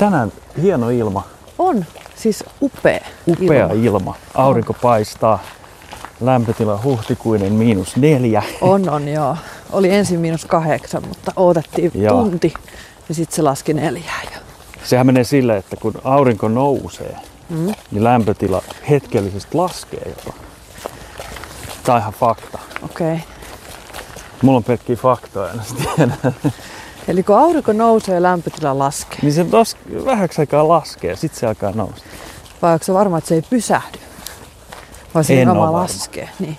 Tänään hieno ilma, On siis upea. upea ilma. ilma. Aurinko paistaa. Lämpötila huhtikuinen miinus neljä. On, on joo. Oli ensin miinus kahdeksan, mutta odotettiin Joo. tunti ja sitten se laski neljään. jo. Sehän menee sille, että kun aurinko nousee, Mm. niin lämpötila hetkellisesti laskee jopa. Tämä on ihan fakta. Okei. Okay. Mulla on pelkkiä faktoja, en tiedä. Eli kun aurinko nousee ja lämpötila laskee, Niin se tos, vähäksi aikaa laskee, sitten se alkaa nousta. vai onko se varma, että se ei pysähdy? Vai se varma. laskee? Niin.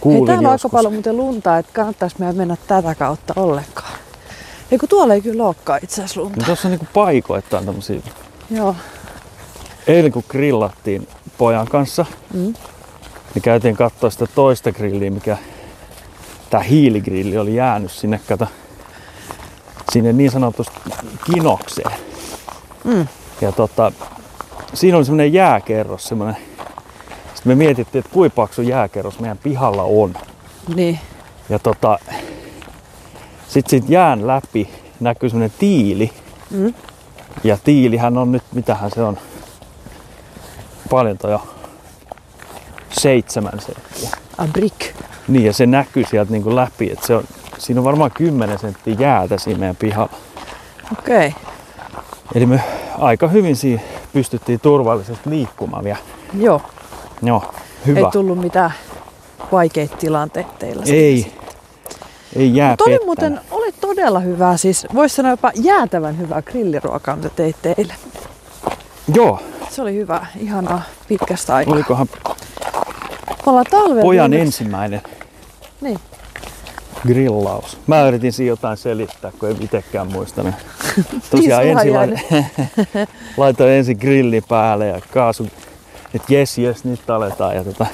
Kuulin Hei, täällä on aika paljon muuten lunta, että kannattaisi meidän mennä tätä kautta ollenkaan. Ei kun tuolla ei kyllä olekaan itse asiassa lunta. Niin tuossa on niinku paikoittain tämmösiä. Joo. Eilen kun grillattiin pojan kanssa, Mm. niin käytiin katsoa sitä toista grilliä, mikä tää hiiligrilli oli jäänyt sinne, kato, sinne niin sanotusti kinokseen. Mm. Ja tota, siinä oli semmonen jääkerros, semmonen. Sitten me mietittiin, että kuinka paksu jääkerros meidän pihalla on. Niin. Ja tota, sit siitä jään läpi näkyy semmonen tiili. Mm. Ja tiilihän on nyt, mitähän se on? Paljon toi jo. Seitsemän senttiä. A brick. Niin ja se näkyy sieltä niinku läpi, että se on, siinä on varmaan 10 senttiä jäätä siinä meidän pihalla. Okei. Okay. Eli me aika hyvin siinä pystyttiin turvallisesti liikkumaan vielä. Joo. Joo, hyvä. Ei tullut mitään vaikeita tilanteita teillä. Ei, ei jää Mutta oli muuten oli todella hyvää, siis voisi sanoa jopa jäätävän hyvää grilliruokaa, mitä teitte eilen. Joo, Se oli hyvä, ihanaa pitkästä aikaa. olikohan Me ollaan talvella pojan viimeksi- ensimmäinen Niin. Grillaus. Mä yritin siinä jotain selittää, kun en itsekään. Tosiaan Niin, sulla ensin on lai- laitoin ensin grilli päälle ja kaasu, että jes jes nyt aletaan. Ja tota,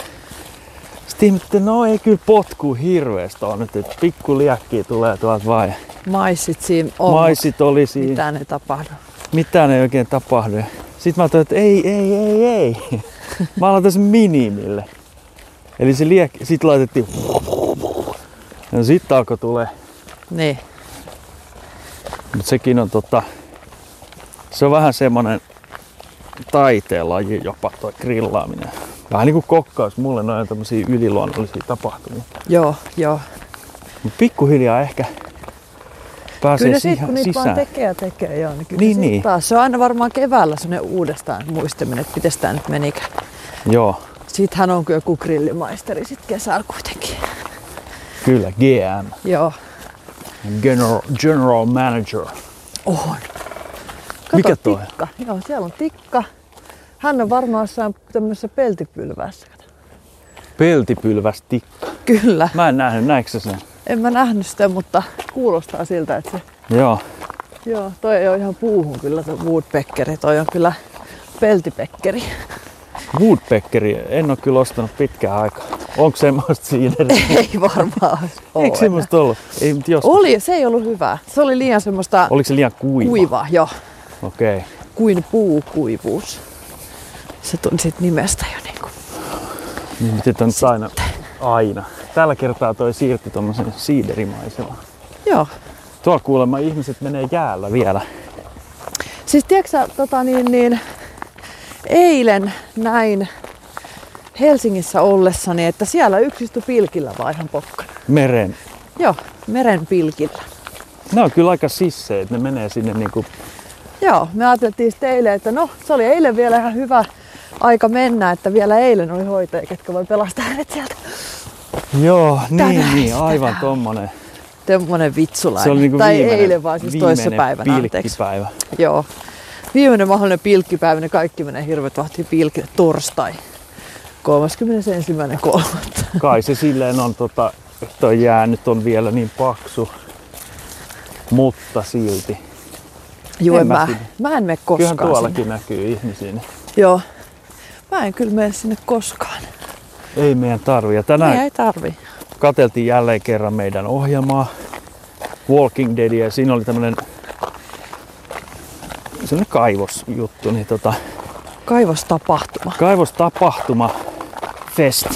sitten ihmettelin, no ei kyllä potku hirveästi on nyt, että pikku liäkkiä tulee tuolta vaan. Ja Maissit siinä on, Maisit oli siinä, mitään ei tapahdu. mitään ei oikein tapahdu. Sitten mä ajattelin, että ei, ei, ei, ei. Mä laitan sen minimille. Eli se liekki, sit laitettiin No sitten alkoi tulee. Niin. Mutta sekin on tota, se on vähän semmonen taiteenlaji jopa toi grillaaminen. Vähän niinku kokkaus, mulle noin tämmöisiä yliluonnollisia tapahtumia. Joo, joo. Mut pikkuhiljaa ehkä pääsee Kyllä sit, kun niitä sisään. vaan tekee ja tekee, joo, niin kyllä Niin, sit niin. taas. Se on aina varmaan keväällä sellainen uudestaan muistaminen, että miten tämä nyt menikään. Joo, Sittenhän on kyllä joku grillimaisteri sit kesällä kuitenkin. Kyllä, GM, Joo, General, General Manager. on. Kato, Mikä toi? tikka. Joo, siellä on tikka. Hän on varmaan jossain tämmöisessä peltipylvässä. Peltipylväs tikka. Kyllä. Mä en nähnyt, näikö sen? En mä nähnyt sitä, mutta kuulostaa siltä, että se... Joo, Joo, toi ei ole ihan puuhun kyllä tuo woodpeckeri. Toi on kyllä peltipekkeri. Woodpeckeri, en oo kyllä ostanut pitkään aikaa. Onko semmoista siinä? ei varmaan ole Eikö semmoista ollut? Ei, jos. Oli, se ei ollut hyvä. Se oli liian semmoista Oliko se liian kuiva? kuiva, joo. Okei. Okay. Kuin puukuivuus. Se tuli sit nimestä jo niinku. Niin miten on nyt aina, aina. Tällä kertaa toi siirtyi tommosen siiderimaisemaan. Joo. Tuolla kuulemma ihmiset menee jäällä vielä. Siis tiedätkö tota niin, niin, eilen näin Helsingissä ollessani, että siellä yksi istui pilkillä vaan ihan pokkana. Meren. Joo, meren pilkillä. Ne on kyllä aika sisseet, ne menee sinne niinku, Joo, me ajateltiin sitten eilen, että no se oli eilen vielä ihan hyvä aika mennä, että vielä eilen oli hoitajia, ketkä voi pelastaa hänet sieltä. joo, niin, Tänään niin, aivan tommonen. Semmoinen vitsulainen. Se oli niinku tai viimeinen, eilen vaan siis viimeinen toissapäivänä, anteeksi. Joo. Viimeinen mahdollinen pilkkipäivä, ne kaikki menee hirveet vahtiin pilkille torstai. 31.3. Kai se silleen on, tota, että toi jää nyt on vielä niin paksu, mutta silti. Joo, En mä mä, en mene Kyllähän koskaan tuollakin sinne. näkyy ihmisiä. niin Joo. Mä en kyllä mene sinne koskaan. Ei meidän tarvi. Ja tänään Niin ei tarvi. katseltiin jälleen kerran meidän ohjelmaa Walking Deadia ja siinä oli tämmönen semmonen kaivosjuttu, niin tota, Kaivostapahtuma. kaivostapahtuma fest.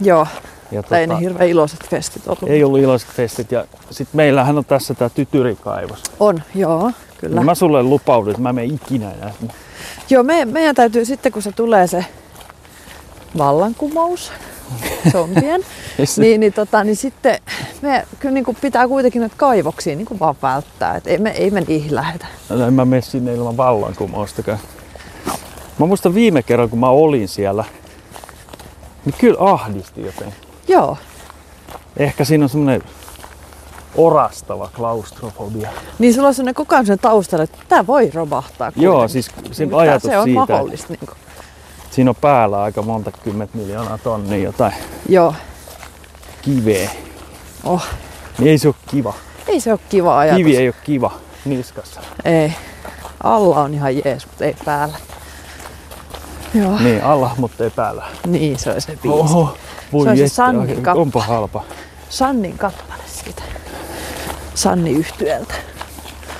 Joo. Ja Tai ei ne tota, hirveän iloiset festit ollut. ei ollut iloiset festit ja sit meillähän on tässä tää tytyrikaivos. On, joo, Kyllä. Niin mä sulle lupaudun, että mä en mene ikinä enää. Joo, me, meidän täytyy sitten, kun se tulee se vallankumous, zombien, niin, niin, tota, niin sitten me kyllä niin kuin pitää kuitenkin näitä kaivoksia niin kuin vaan välttää. Et ei, me, ei me niihin lähetä. No, en mä mene sinne ilman vallankumoustakaan. Mä muistan viime kerran, kun mä olin siellä, niin kyllä ahdisti joten. Joo, Ehkä siinä on semmoinen orastava klaustrofobia. niin sulla on sellainen koko ajan taustalla, että tämä voi romahtaa. Joo, kuitenkin. siis Niin sen kuin tää- ajatus se on siitä, että mahdollista. Niin kuin. Siinä on päällä aika monta kymmentä miljoonaa tonnia jotain Joo, kiveä. oh. Niin ei se ole kiva. ei se ole kiva ajatus. Kivi ei ole kiva niskassa. Ei. Alla on ihan jees, mutta ei päällä. Joo, niin, alla, mutta ei päällä. niin se on se biisi. Oho, voi Se on se Sannin kappale. Onpa halpa. Sannin kappale siitä. Sanni yhtyeltä.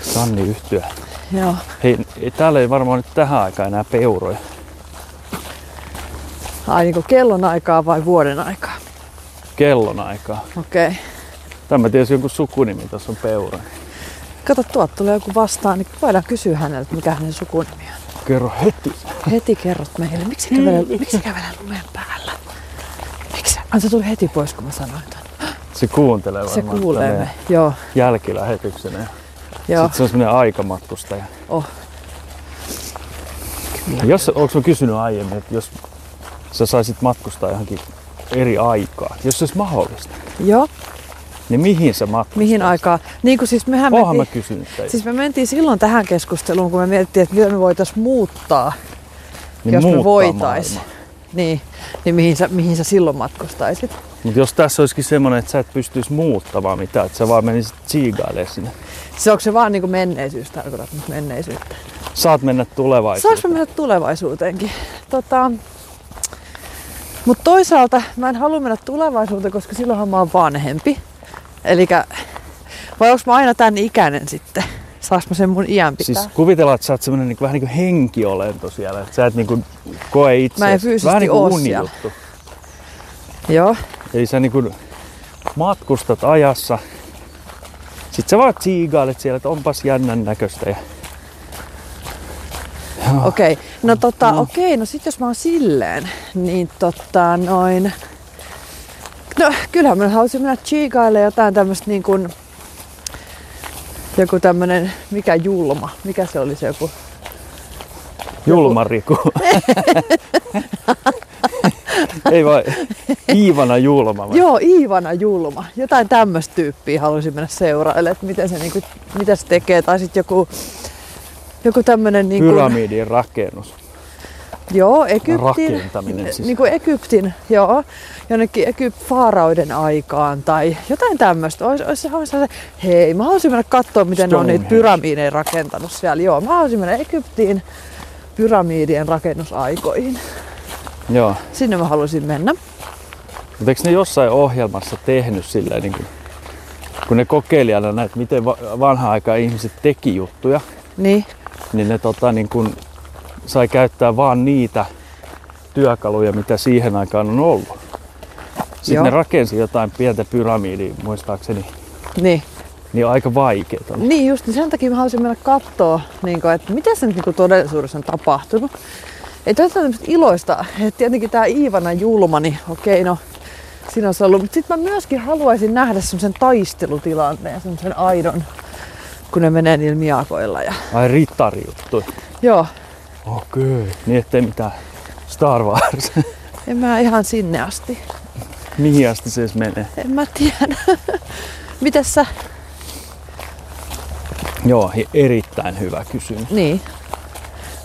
Sanni yhtyä. Joo. Hei, ei- täällä ei varmaan nyt tähän aikaan enää peuroja. Ai niin kuin kellon aikaa vai vuoden aikaa? Kellon aikaa. Okei. Okay. Tämä tietysti joku sukunimi, tuossa on peura. Kato, tuot tulee joku vastaan, niin voidaan kysyä häneltä, mikä hänen sukunimi on. Kerro heti. Heti kerrot meille, miksi sä kävelet, miksi sä kävelet lumen päällä? Miksi? Ai se tuli heti pois, kun mä sanoin ton. Se kuuntelee Se varmaan kuulee tälleen me. Joo, jälkilähetyksenä. Joo. Sitten se on semmoinen aikamatkustaja. Oh. Jos, onko mä kysynyt aiemmin, että jos sä saisit matkustaa johonkin eri aikaan, jos se olisi mahdollista, Joo, niin mihin sä matkustat? mihin aikaan? Niin kuin siis mehän Oonhan mä mentiin, kysynyt teitä. siis me mentiin silloin tähän keskusteluun, kun me mietittiin, että mitä me voitaisiin muuttaa, niin jos me muuttaa voitais. maailmaa. niin, niin mihin, sä, mihin sä silloin matkustaisit. Mutta jos tässä olisikin semmoinen, että sä et pystyisi muuttamaan mitään, että sä vaan menisit tsiigailemaan sinne. Se onko se vaan niin kuin menneisyys, tarkoitat nyt menneisyyttä? Saat mennä Saanko tulevaisuuteen. mennä tulevaisuuteenkin? Tota, mutta toisaalta mä en halua mennä tulevaisuuteen, koska silloinhan mä oon vanhempi. Elikkä, vai onko mä aina tän ikäinen sitten? Saanko mä sen mun iän pitää? Siis kuvitellaan, että sä oot semmoinen niin vähän niin kuin henkiolento siellä, että sä et niin kuin koe itse. Mä en fyysisesti vähän niin kuin siellä. unijuttu. Joo, Eli sä niin kuin matkustat ajassa, sit sä vaan tsiigailet siellä, että onpas jännän näköistä. Ja... Joo. okei. Okay. No tota, No. okei, okay, no sit jos mä oon silleen, niin tota noin... No kyllähän mä haluaisin mennä chiikaille jotain tämmöstä niin kuin... Joku tämmönen, mikä julma, mikä se oli se joku Julma Riku. Ei vai Iivana Julma vai? Joo, Iivana Julma. Jotain tämmöistä tyyppiä halusin mennä seurailemaan, että miten se, niinku, mitä se tekee. Tai sitten joku, joku tämmöinen... Niinku, Pyramidin rakennus. joo, Egyptin, Rakentaminen siis. Niinku Egyptin, joo. Jonnekin Egypt faaraoiden aikaan tai jotain tämmöistä. Ois, ois, ois se, hei, mä haluaisin mennä katsoa, miten ne on niitä Stonehenge. pyramideja rakentanut siellä. Joo, mä haluaisin mennä Egyptiin pyramidien rakennusaikoihin. Joo. Sinne mä haluaisin mennä. Mutta eikö ne jossain ohjelmassa tehnyt silleen, niin kuin, kun ne kokeili aina näitä, miten va- vanhaan aikaan ihmiset teki juttuja, Niin, niin ne tota, niin kuin, sai käyttää vaan niitä työkaluja, mitä siihen aikaan on ollut. Sitten Joo. ne rakensi jotain pientä pyramidia, muistaakseni, niin. niin on aika vaikeaa. Niin just, niin sen takia mä haluaisin mennä katsoa, niin kuin, että mitä se nyt niin todellisuudessa on tapahtunut. Ei tässä on tämmöistä iloista, että tietenkin tämä Iivana julma, niin okei, no siinä on ollut. Mutta sitten mä myöskin haluaisin nähdä semmoisen taistelutilanteen, semmoisen aidon, kun ne menee niillä miakoilla. Ja... Ai rittarijuttu. Joo, Okei. Niin ettei mitään Star Wars. en mä ihan sinne asti. Mihin asti se edes menee? En mä tiedä. Mites sä? Joo, erittäin hyvä kysymys. Niin.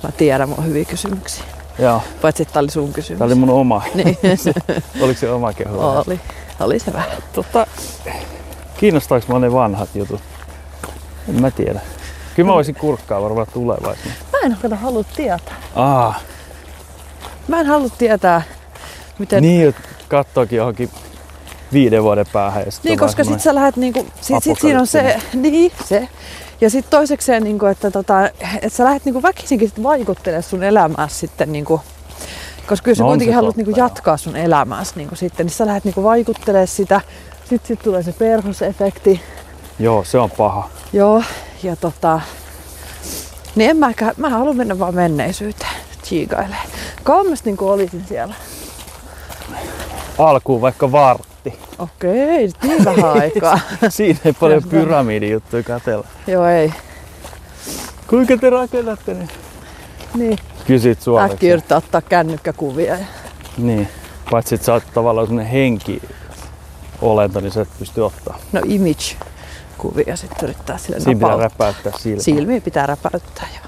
Mä tiedän, on hyviä kysymyksiä. Joo, Paitsi, että tää oli sun kysymys. tää oli mun oma. Niin, Oliko se oma kehu? oli. Oli se vähän. Tota, kiinnostaako mua ne vanhat jutut? En mä tiedä. Kyllä mä voisin kurkkaa varmaan tulevaisuudessa. Mä en kato halua tietää. Aa, Mä en halua tietää, miten... niin että kattookin johonkin viiden vuoden päähän. Ja sit niin koska sit sä lähdet niinku... Sit, sit siinä on se... Niin, se. Ja sitten toisekseen, niinku, että, tota, että sä lähdet niinku väkisinkin sit vaikuttelemaan sun elämääsi sitten niinku... Koska kyllä sä No kuitenkin haluat niinku jatkaa sun elämääsi niinku sitten, niin sä lähdet niinku vaikuttelemaan sitä. Sitten sit tulee se perhosefekti. Joo, se on paha. Joo, ja tota... Niin en mäkään, mä haluan mennä vaan menneisyyteen chiigailemaan. Kauan mä niin olisin siellä? Alkuun vaikka vartti. Okei, niin vähän aikaa. Siinä ei paljon pyramidijuttuja katella. Joo ei. Kuinka te rakennatte ne? Niin, Kysyt suomeksi. äkki yrittää ottaa kännykkäkuvia. Niin. Paitsi että sä oot tavallaan semmonen henki olento, niin sä et pysty ottaa. No image kuvia sitten yrittää sille Siinä pitää räpäyttää silmää. Silmiä pitää räpäyttää. Joo,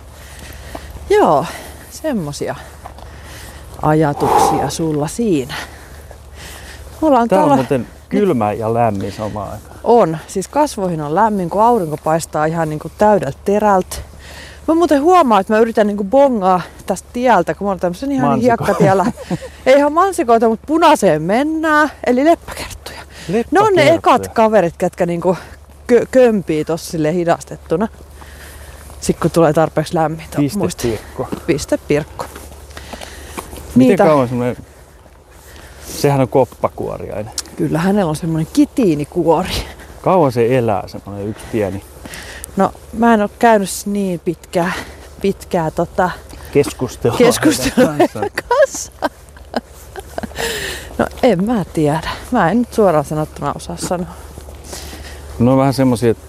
joo semmosia ajatuksia sulla siinä. Tää on tuolla... muuten kylmä ja lämmin samaan aikaan. On. Siis kasvoihin on lämmin, kun aurinko paistaa ihan niin kuin täydeltä terältä. Mä muuten huomaan, että mä yritän niin kuin bongaa tästä tieltä, kun mä oon tämmöisen ihan Mansiko. hiekkatiellä. Ei ihan mansikoita, mutta punaiseen mennään, eli leppäkerttuja. Ne on ne ekat Leppäkerttuja. kaverit, ketkä niinku kö- kömpii tossa silleen hidastettuna. Sitten kun tulee tarpeeksi lämmintä. Piste Muista. Pirkko. Piste pirkko. Miten Niitä- kauan semmonen... Sehän on koppakuoriainen. Kyllä hänellä on semmoinen kitiinikuori. Kauan se elää semmonen yksi pieni No mä en oo käynyt niin pitkää, pitkää tota, keskustelu. Keskustelua. kanssa. No en mä tiedä. Mä en nyt suoraan sanottuna osaa sanoa. Ne on vähän semmosia, että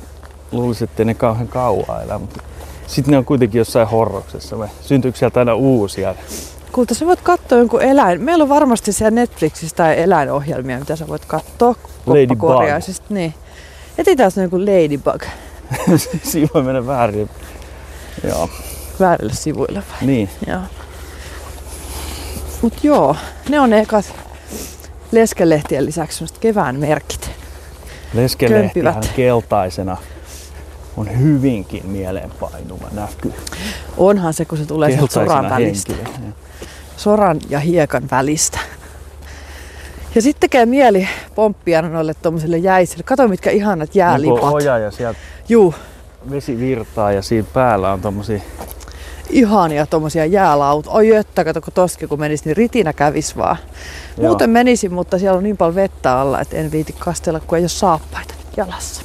luulisin, että ne kauhean kauan elää, mutta sitten ne on kuitenkin jossain horroksessa. Me syntyykö sieltä aina uusia? Kulta, sä voit katsoa jonkun eläin. Meillä on varmasti siellä Netflixissä tai eläinohjelmia, mitä sä voit katsoa Ladybug. Niin. Etsitään se joku ladybug Siinä voi mennä väärin. Joo, väärille sivuille vai? niin. Joo. Mut joo, ne on ne ekat leskelehtien lisäksi kevään merkit. Leskelehtihän Kömpivät. keltaisena on hyvinkin mieleenpainuva näky. Onhan se, kun se tulee soran välistä. henkilönä. soran ja hiekan välistä. Ja sitten tekee mieli pomppia noille tuommoisille jäisille. Kato mitkä ihanat Niin jäälipat. oja ja sieltä Juu, vesi virtaa ja siinä päällä on tommosia ihania tuommoisia jäälaut. Oi jöttä, kato kun toskin kun menisi, niin ritinä kävis vaan. Joo. Muuten menisin, mutta siellä on niin paljon vettä alla, että en viiti kastella, kun ei ole saappaita jalassa.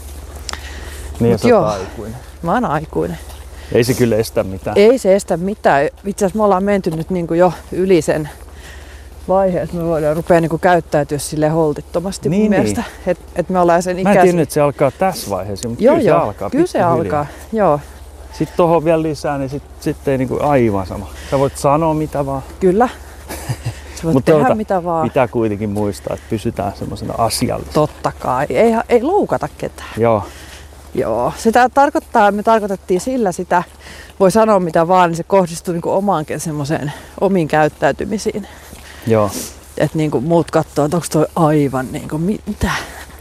niin Mut joo. aikuinen. Mä oon aikuinen. Ei se kyllä estä mitään. Ei se estä mitään. Itse asiassa me ollaan menty nyt niin kuin jo yli sen vaiheen, että me voidaan rupea niin kuin käyttäytyä sille holtittomasti Niin, mun niin. mielestä. Että et me ollaan sen Mä en ikäisiä. tiennyt, että se alkaa tässä vaiheessa, mutta Joo, kyllä joo. se alkaa Kyllä se alkaa. Joo, Sitten tuohon vielä lisää, niin sitten sit ei niinku aivan sama. Sä voit sanoa mitä vaan. kyllä. Sä voit Mut tehdä tuota, mitä vaan. Pitää kuitenkin muistaa, että pysytään semmoisena asiallisena. Totta kai. Ei, ei loukata ketään. Joo, Joo. Sitä tarkoittaa, me tarkoitettiin sillä sitä, voi sanoa mitä vaan, niin se kohdistuu niin omaankin semmoiseen omiin käyttäytymisiin. joo. Että niin muut katsoo, että onko toi aivan niin kuin, mitä?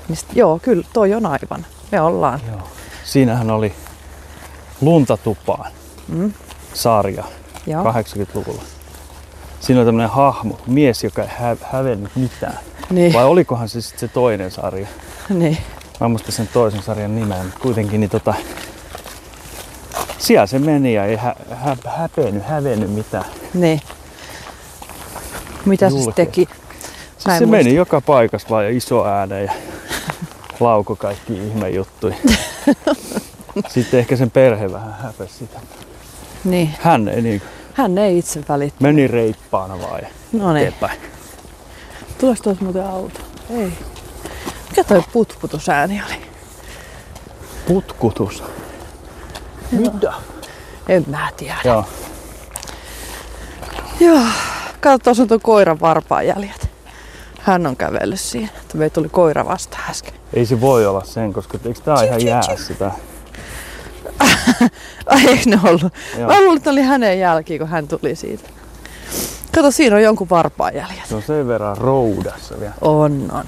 Mist, joo, kyllä, toi on aivan. Me ollaan. joo. Siinähän oli Luntatupaan Mm. sarja Joo. 80-luvulla. Siinä on tämmöinen hahmo, mies, joka ei hä- hävennyt mitään. Niin, Vai olikohan se sitten se toinen sarja? niin. Mä en muista sen toisen sarjan mutta kuitenkin niin tota, siellä se meni ja ei hä- hä- häpennyt, hävennyt mitään. niin. Mitä se Julkea. sitten teki? Mä se muista. meni joka paikassa vaan ja iso ääne ja lauko kaikki ihmejuttuja. Sitten ehkä sen perhe vähän häpesi sitä. Niin. Hän ei niin, Hän ei itse välittänyt. meni reippaana vaan ja No niin. eteenpäin. Tuleeko tuossa muuten auto? Ei. Mikä toi putputusääni oli? Putkutus. Mitä? En mä tiedä. Joo. Joo. Kato, tuossa on tuon koiran varpaan jäljet. Hän on kävellyt siinä. Meitä tuli koira vasta äsken. Ei se voi olla sen, koska eikö tää ihan jää sitä? Ai eikö ne ollut? Joo. Mä luulin, että oli hänen jälkiin, kun hän tuli siitä. Kato, siinä on jonkun varpaan jäljet. Se on sen verran roudassa vielä. On, on.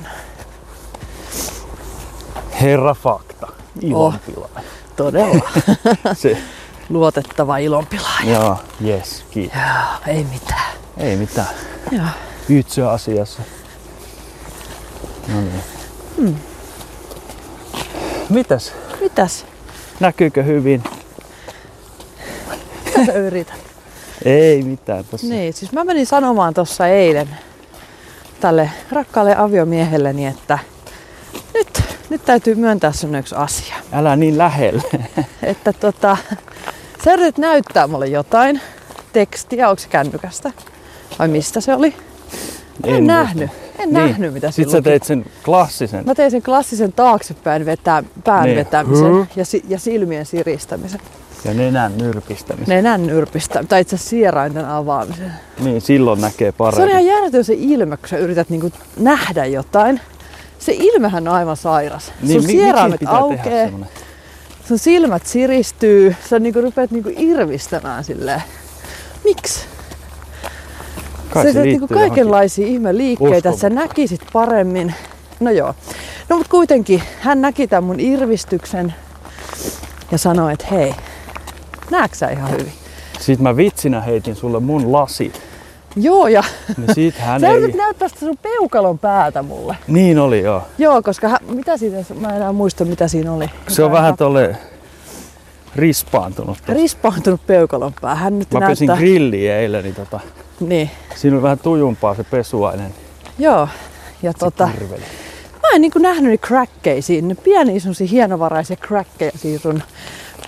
Herra fakta. Ilonpila. Todella Se, luotettava ilonpilaaja. joo, yes, kiitos. Joo, ei mitään. Ei mitään. Joo. Itse asiassa. No niin. Hmm. Mitäs? Mitäs? Näkyykö hyvin? Mitä yrität? Ei mitään tässä. Niin, siis mä menin sanomaan tuossa eilen tälle rakkaalle aviomiehelleni, että nyt, nyt täytyy myöntää sun yksi asia. Älä niin lähelle. Että tota, Sä yritit näyttää mulle jotain tekstiä, onko se kännykästä? Vai mistä se oli? En, en nähnyt. En niin. nähnyt, mitä Sitten sä teit sen klassisen. Mä tein sen klassisen taaksepäin vetää, pään niin. vetämisen ja, si- ja silmien siristämisen. Ja nenän nyrpistämisen. Nenän nyrpistämisen, tai itse asiassa sierainten avaamisen. Niin, silloin näkee paremmin. Se on ihan järjetön se ilme, kun sä yrität niinku nähdä jotain. Se ilmehän on aivan sairas. Niin, Sun mi- sieraimet miksi pitää aukeaa, sun silmät siristyy, sä niinku rupeat niinku irvistämään silleen. Miksi? Kai sä se niinku liittyy johonkin. kaikenlaisia ihme liikkeitä, että sä näkisit paremmin. No joo. No mutta kuitenkin hän näki tämän mun irvistyksen ja sanoi, että hei, näetkö sä ihan hyvin? Sitten mä vitsinä heitin sulle mun lasi. Joo, ja Niin siitä hän sä ei... näyttää sitä sun peukalon päätä mulle. Niin oli joo. Joo, koska hän, mitä siinä, mä en enää muista mitä siinä oli. Se on vähän hän- tolle rispaantunut. tossa. Rispaantunut peukalon pää. Hän nyt Mä pesin näyttää... grilliä eilen, niin tota, Niin, siinä oli vähän tujumpaa se pesuainen. joo. Ja tota, Kirveli. mä en niinku nähnyt niitä crackkejä siinä. Ne pieniä semmosia hienovaraisia crackkejä siinä sun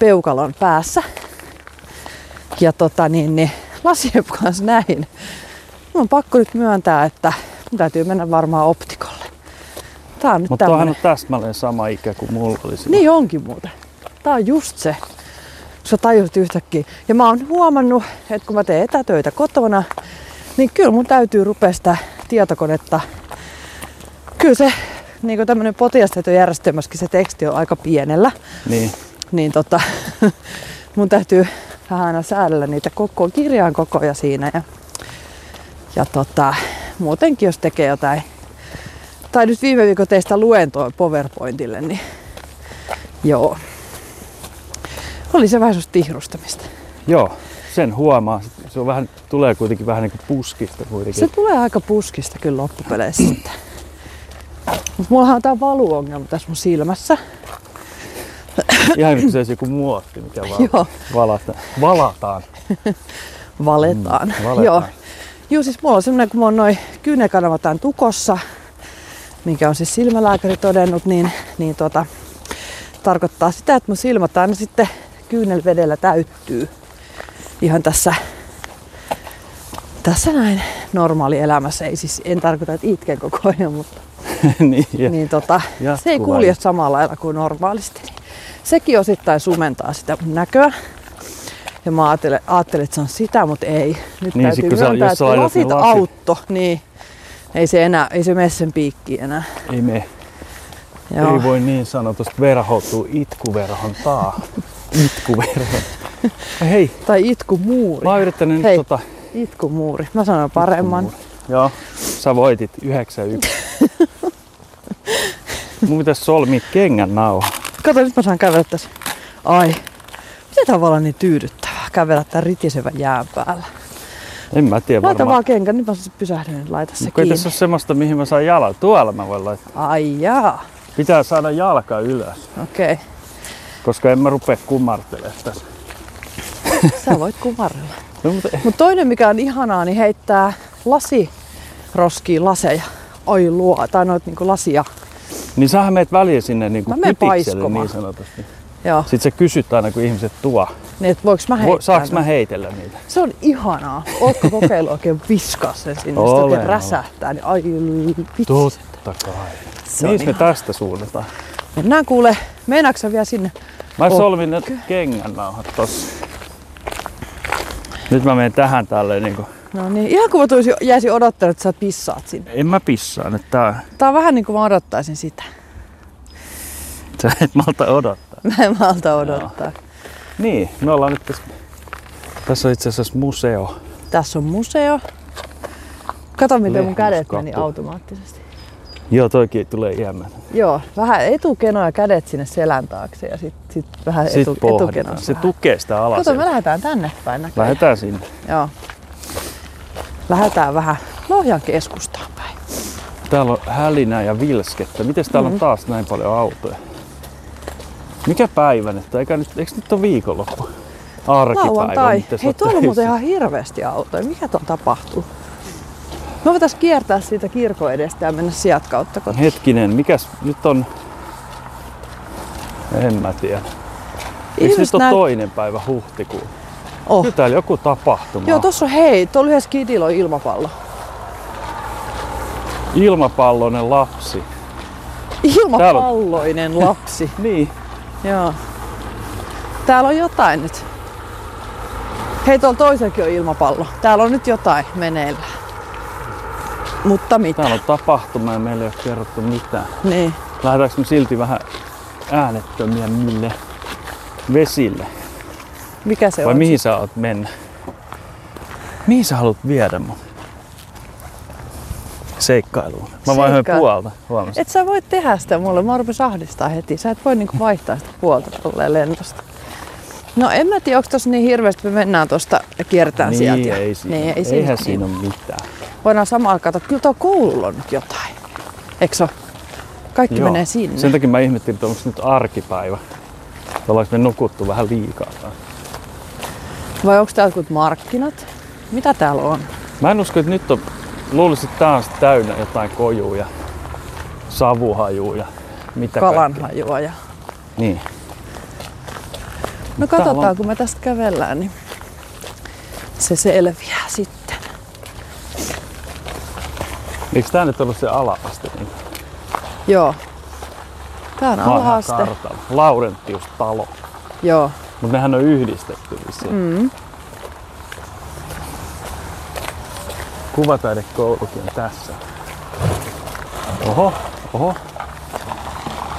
peukalon päässä. Ja tota niin, niin lasien kanssa näin. Mun on pakko nyt myöntää, että mun täytyy mennä varmaan optikolle. Tää on nyt Mutta tämmönen. on täsmälleen sama ikä kuin mulla oli silloin. Niin onkin muuten. Tää on just se. Sä tajusit yhtäkkiä. Ja mä oon huomannut, että kun mä teen etätöitä kotona, niin kyllä mun täytyy rupea sitä tietokonetta. Kyllä se niin tämmöinen potilastietojärjestelmässäkin se teksti on aika pienellä. Niin. Niin tota, mun täytyy vähän aina säädellä niitä koko kirjaan kokoja siinä. Ja, ja tota, muutenkin jos tekee jotain, tai nyt viime viikon teistä luentoa PowerPointille, niin joo. Oli se vähän tihrustamista. Joo, sen huomaa. Se on vähän, tulee kuitenkin vähän niin kuin puskista kuitenkin. Se tulee aika puskista kyllä loppupeleissä sitten. Mut mullahan on tää valuongelma tässä mun silmässä. Ihan kuin se olisi joku muotti, mikä val- Joo. valata, valataan. Valetaan. Mm, valetaan. Joo. Joo, siis mulla on semmoinen, kun mulla on noin kyynäkanava tämän tukossa, minkä on siis silmälääkäri todennut, niin, niin tota, tarkoittaa sitä, että mun silmät aina sitten kyynelvedellä täyttyy ihan tässä, tässä näin normaali elämässä. Ei siis, en tarkoita, että itken koko ajan, mutta niin, ja, niin tota, se ei kulje samalla lailla kuin normaalisti. Niin sekin osittain sumentaa sitä näköä. Ja mä ajattelin, ajattelin, että se on sitä, mutta ei. Nyt Niin, täytyy myöntää, että lasit lasit- autto, niin ei se enää, ei se mene sen piikkiin enää. ei me Joo. ei voi niin sanotusti verhoutua itkuverhon taa. Itkuverhon. Hei, Tai itkumuuri. mä oon yrittänyt nyt Hei. tota... Itkumuuri. Mä sanon paremman. itkumuuri. Joo, sä voitit 91. Mun pitäisi solmia kengän nauha. Kato, nyt mä saan kävellä tässä. Ai, miten tavallaan niin tyydyttävää kävellä tämän ritisevän jään päällä. En mä tiedä Laita varmaan. vaan kenkän, nyt mä pysähdyn, niin laita se kiinni. tässä ole semmoista, mihin mä saan jalan. Tuolla mä voin laittaa. Ai jaa, Pitää saada jalka ylös, okei. Okay. Koska en mä rupea kummartelemaan tässä. Sä voit kumarrella. No, mutta Mutta toinen mikä on ihanaa, niin heittää lasiroskiin laseja. Oi luo, tai noit niinku lasia. Niin sähän meet väliin sinne niin menen kytikselle niin sanotusti. Joo, Sitten sä kysyt aina, kun ihmiset tuo. niin et voiks mä heittää? Vo, saaks mä heitellä niitä? Se on ihanaa. Ootko kokeillut oikein viskaa sen sinne, Olen, sitten räsähtää, niin ai vitsi. Totta kai. Mihin me tästä suunnataan? Mennään kuule, meinaatko vielä sinne? Mä Oh. solmin ne kengän nauhat tossa. Nyt mä menen tähän tälleen niinku. No niin, ihan kuin mä tulisin, jäisin odottamaan, että sä pissaat sinne. En mä pissaa nyt tää. Tää on vähän niin kuin mä odottaisin sitä. Sä et malta odottaa. Mä en malta odottaa. Niin, me ollaan nyt tässä. Tässä on itse asiassa museo. Tässä on museo. Kato miten mun kädet meni automaattisesti. Joo, toikin tulee iämmän. Joo, vähän etukenoa ja kädet sinne selän taakse ja sit, sit vähän etu, Sitten pohditaan. etukenossa. Se vähän. tukee sitä alas. Kato, me lähdetään tänne päin näköjään. Lähdetään sinne. Joo. Lähdetään vähän Lohjan keskustaan päin. Täällä on hälinää ja vilskettä. Miten täällä Mm. on taas näin paljon autoja? Mikä päivä nyt? Eikä nyt, eikö nyt ole viikonloppu? Arkipäivä. Lauantai. Hei, tuolla on muuten ihan hirveästi autoja. Mikä tuon tapahtuu? Me voitais kiertää siitä kirkon edestä ja mennä sieltä kautta kotiin. Hetkinen, mikäs nyt on? En mä tiedä. Eikö nyt näyt- toinen päivä huhtikuuta? Oh. Nyt täällä joku tapahtuma. Joo, tossa on hei, tuolla yhdessä kidillä on ilmapallo. Ilmapalloinen lapsi. Ilmapalloinen lapsi. Niin. Joo. Täällä on jotain nyt. Hei, tuolla toisellakin on ilmapallo. Täällä on nyt jotain meneillä. Mutta mitä? Täällä on tapahtuma ja meillä ei ole kerrottu mitään. Niin. Lähdetäänkö me silti vähän äänettömiä mille vesille? Mikä se Vai on? mihin sä oot mennä? Mihin sä haluat viedä mun? Seikkailuun. Mä vaihoin Seikkailu. puolta, huomasit? Et sä voi tehdä sitä mulle, mä rupes ahdistaa heti. Sä et voi niinku vaihtaa sitä puolta tolleen lentosta. No en mä tiedä, onko tossa niin hirveästi, me mennään tosta ja kierretään niin, sieltä. ei siinä. niin, ei Eihän siinä, siinä ole mitään. Voidaan samalla katsoa, kyllä tuo koululla on nyt jotain. Eikö se? Kaikki Joo. menee sinne. Sen takia mä ihmettelin, että onko nyt arkipäivä. Ollaanko me nukuttu vähän liikaa. Vai onko täällä jotkut markkinat? Mitä täällä on? Mä en usko, että nyt on, luulisin, että tää on täynnä jotain kojuja, savuhajuja, mitä. Kalanhajua ja... Niin. No katsotaan, on- kun me tästä kävellään, niin se selviää sitten. Eikö tää nyt ollut se ala-aste? Niin Joo. Tää on vanha alhaaste. kartalla. Laurentius talo. Joo. Mutta nehän on yhdistetty vissiin. Mm. Kuvataidekoulukin on tässä. Oho, oho.